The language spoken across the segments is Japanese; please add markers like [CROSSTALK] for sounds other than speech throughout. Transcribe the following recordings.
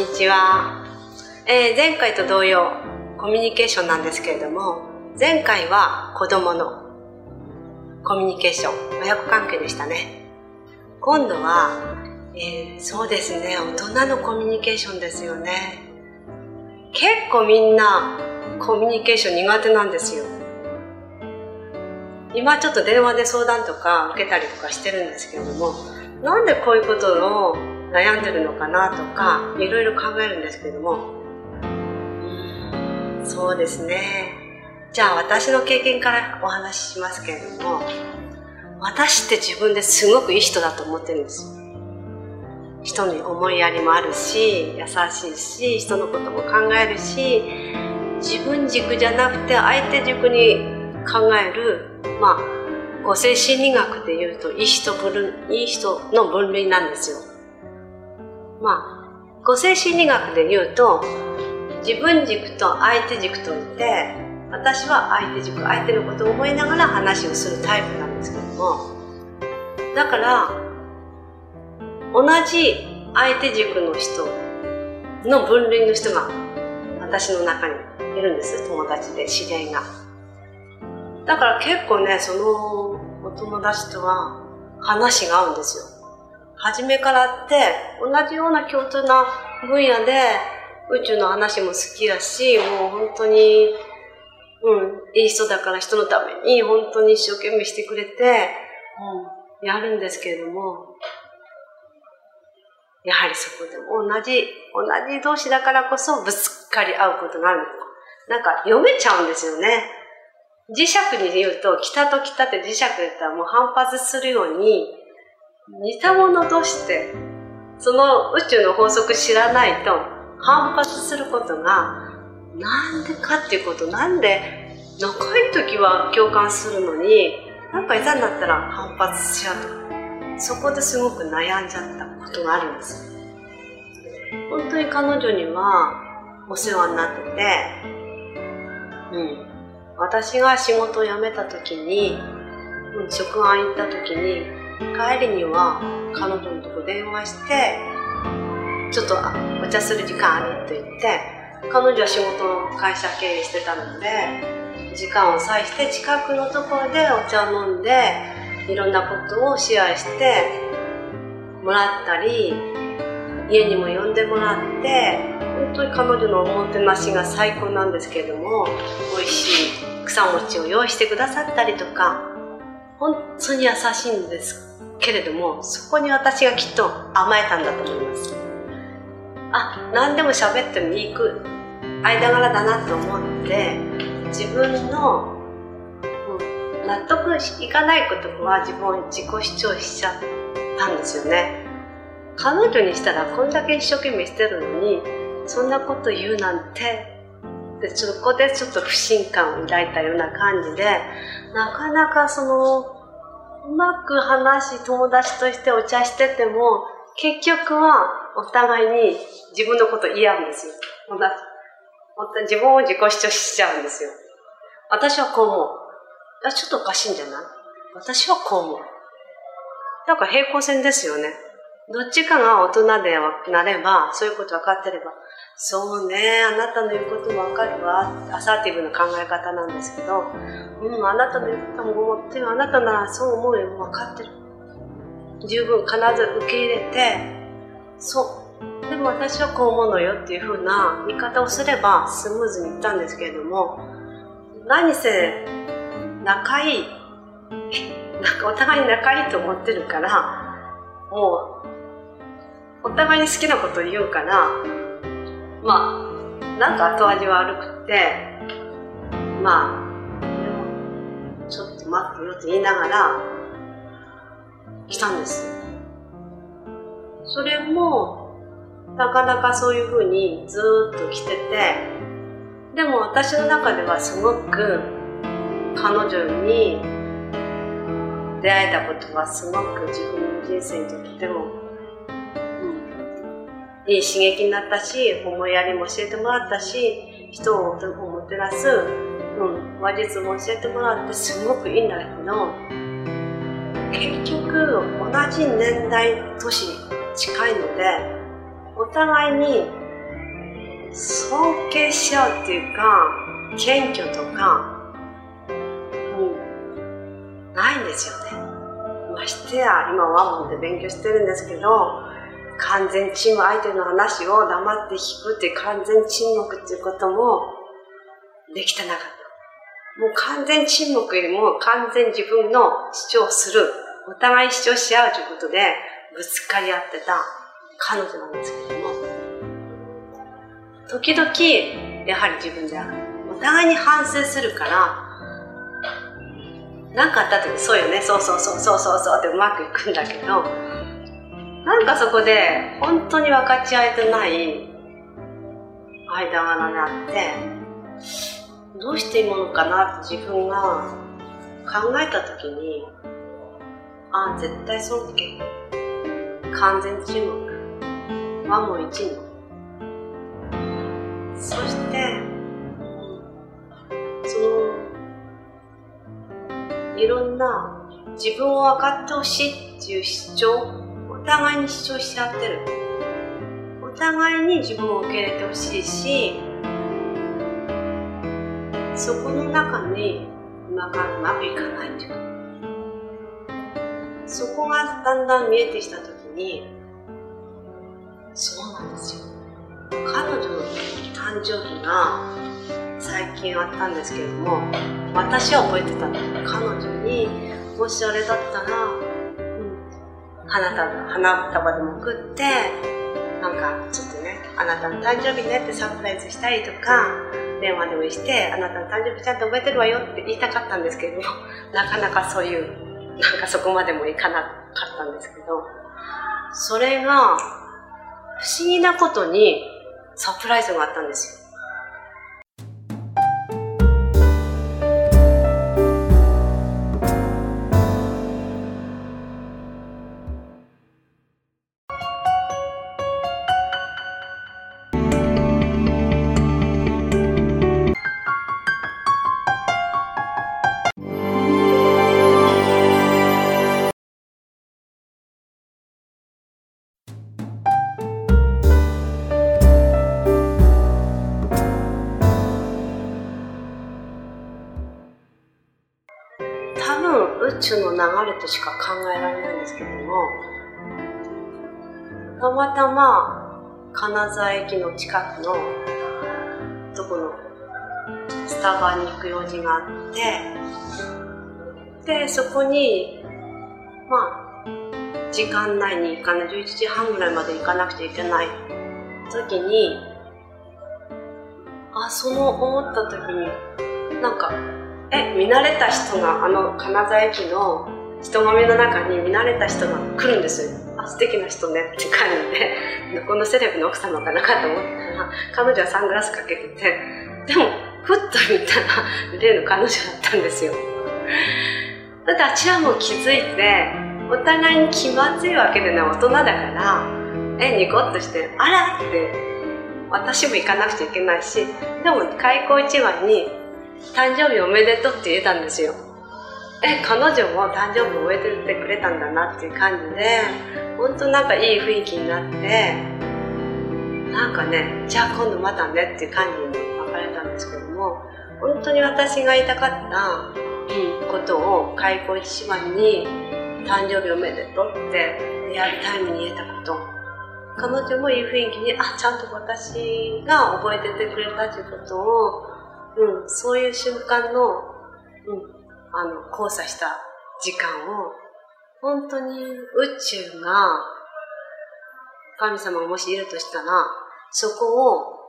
にちは、えー、前回と同様コミュニケーションなんですけれども前回は子供のコミュニケーション親子関係でしたね。今度は、えー、そうですね大人のコミュニケーションですよね。結構みんなコミュニケーション苦手なんですよ。今ちょっと電話で相談とか受けたりとかしてるんですけれどもなんでこういうことを悩んでるのかなとかいろいろ考えるんですけども。そうですね。じゃあ私の経験からお話ししますけれども私って自分ですごくいい人だと思ってるんですよ。人に思いやりもあるし優しいし人のことも考えるし自分軸じゃなくて相手軸に考えるまあ個性心理学でいうといい人分いい人の分類なんですよ。まあ個性心理学でいうと自分軸と相手軸といて私は相手軸相手のことを思いながら話をするタイプなんですけどもだから同じ相手軸の人の分類の人が私の中にいるんです。友達で知り合いが。だから結構ねそのお友達とは話が合うんですよ。初めからって同じような共通な分野で宇宙の話も好きやしもう本当にうんいい人だから人のために本当に一生懸命してくれて、うん、やるんですけれどもやはりそこでも同じ、同じ同士だからこそぶつかり合うことになるなんか読めちゃうんですよね。磁石に言うと、北と北って磁石だったらもう反発するように、似たもの同士って、その宇宙の法則知らないと反発することが、なんでかっていうこと、なんで仲いい時は共感するのに、なんかいざになったら反発しちゃうと。そこですごく悩んじゃったことがあるんです本当に彼女にはお世話になっててうん私が仕事を辞めた時に、職場行った時に帰りには彼女のとこ電話してちょっとお茶する時間あるって言って彼女は仕事の会社経営してたので時間を割して近くのところでお茶を飲んでいろんなことをシェアしてもらったり家にも呼んでもらって本当に彼女のおもてなしが最高なんですけれども美味しい草餅を用意してくださったりとか本当に優しいんです。けれどもそこに私がきっと甘えたんだと思います。あ何でも喋ってもいい間柄だなと思って自分の納得いかないことは自分自己主張しちゃったんですよね。彼女にしたらこんだけ一生懸命してるのにそんなこと言うなんてでそこでちょっと不信感を抱いたような感じでなかなかそのうまく話し友達としてお茶してても結局はお互いに自分のこと言い合うんですよ。自分を自己主張しちゃうんですよ。私はこう思う。あちょっとおかしいんじゃない？私はこう思う。なんか平行線ですよね。どっちかが大人でなれば、そういうこと分かってれば、そうね、あなたの言うことも分かるわ。アサーティブな考え方なんですけど、うん、あなたの言うことも思ってる。あなたならそう思うよ。分かってる。十分必ず受け入れて、そう。でも私はこう思うのよっていうふうな言い方をすればスムーズにいったんですけれども、何せ仲いいなんかお互いに仲いいと思ってるからもうお互いに好きなこと言うからまあなんか後味悪くてまあでもちょっと待ってよって言いながら来たんです。それもなかなかそういうふうにずっと来ててでも私の中ではすごく彼女に出会えたことはすごく自分の人生にとっても、いい刺激になったし思いやりも教えてもらったし人をもてなす、うん、話術も教えてもらってすごくいいんだけど結局同じ年代都市近いのでお互いに尊敬し合うっていうか、謙虚とか、うん、ないんですよね。ましてや、今ワンモンで勉強してるんですけど、完全沈黙、相手の話を黙って聞くって完全沈黙っていうこともできてなかった。もう完全沈黙よりも完全自分の主張する、お互い主張し合うということでぶつかり合ってた。彼女なんですけども、時々、やはり自分でお互いに反省するから、何かあった時そうよね、そうそうそうそうそうそうってうまくいくんだけど、なんかそこで本当に分かち合えてない間柄があって、どうしていいものかなって自分が考えた時に、ああ、絶対尊敬。完全注目。和も一の。そして、その、いろんな自分を分かってほしいっていう主張お互いに主張し合ってる。お互いに自分を受け入れてほしいしそこの中にうまくうまくいかないっていうか。そこがだんだん見えてきた時にそうなんですよ。彼女の誕生日が最近あったんですけれども私は覚えてた彼女にもしあれだったら花束花束でも送ってなんかちょっとねあなたの誕生日ねってサプライズしたりとか電話でもしてあなたの誕生日ちゃんと覚えてるわよって言いたかったんですけど [LAUGHS] なかなかそういうなんかそこまでもいかなかったんですけどそれが不思議なことにサプライズがあったんですよ。の流れとしか考えられないんですけどもたまたま金沢駅の近くのどこのスタバに行く用事があってでそこにまあ時間内に行かない11時半ぐらいまで行かなくちゃいけない時にあその思った時になんかえ見慣れた人があの金沢駅の人混みの中に見慣れた人が来るんですよ。あ素敵な人ね。って感じで。このセレブの奥様かなかと思った。ら彼女はサングラスかけてて。でもふっと見たら例の彼女だったんですよ。だってあちらも気づいてお互いに気まずいわけでない大人だからえニコッとしてあらって私も行かなくちゃいけないしでも開口一番に誕生日おめでとうって言えたんですよ。え、彼女も誕生日を終えててくれたんだなっていう感じで、本当なんかいい雰囲気になって、なんかね、じゃあ今度またねっていう感じに分かれたんですけども、本当に私が言いたかった、うん、ことを開口一番に誕生日おめでとうってリアルタイムに言えたこと。彼女もいい雰囲気に、あ、ちゃんと私が覚えててくれたということをうん、そういう瞬間の、うん、あの、交差した時間を、本当に宇宙が、神様がもしいるとしたら、そこを、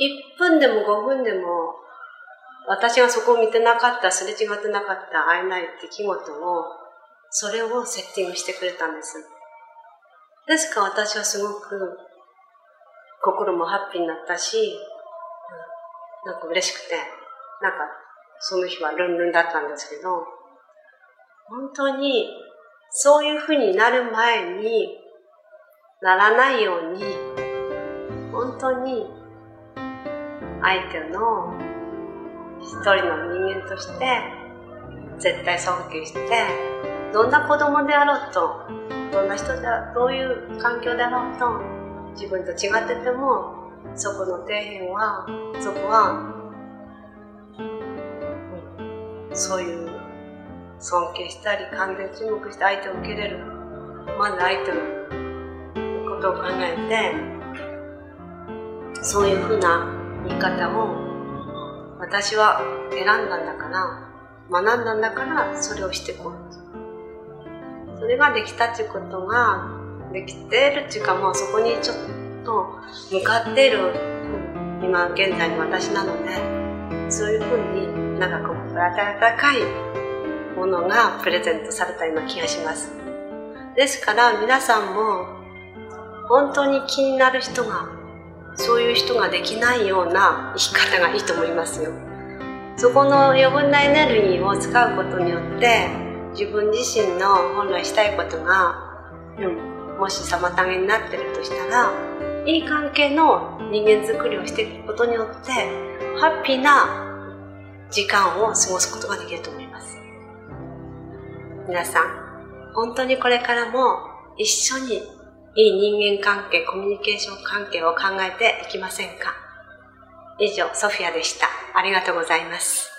1分でも5分でも、私がそこを見てなかった、すれ違ってなかった会えない出来事を、それをセッティングしてくれたんです。ですから私はすごく心もハッピーになったし、なんか嬉しくて、なんかその日はルンルンだったんですけど、本当にそういうふうになる前にならないように、本当に相手の一人の人間として絶対尊敬して、どんな子供であろうと、どんな人でどういう環境であろうと、自分と違っててもそこの底辺は、そこは、うん、そういう尊敬したり、完全注目して相手を受けれる。まず相手のことを考えて、そういうふうな言い方を私は選んだんだから、学んだんだからそれをしてこう。それができたっていうことができてるっていうかもうそこにちょっとと向かっている今現在の私なのでそういうふうになんかこう温かいものがプレゼントされたような気がします。ですから皆さんも本当に気になる人がそういう人ができないような生き方がいいと思いますよ。そこの余分なエネルギーを使うことによって自分自身の本来したいことが、うん、もし妨げになってるとしたらいい関係の人間づくりをしていくことによってハッピーな時間を過ごすことができると思います。皆さん本当にこれからも一緒にいい人間関係コミュニケーション関係を考えていきませんか？以上ソフィアでした。ありがとうございます。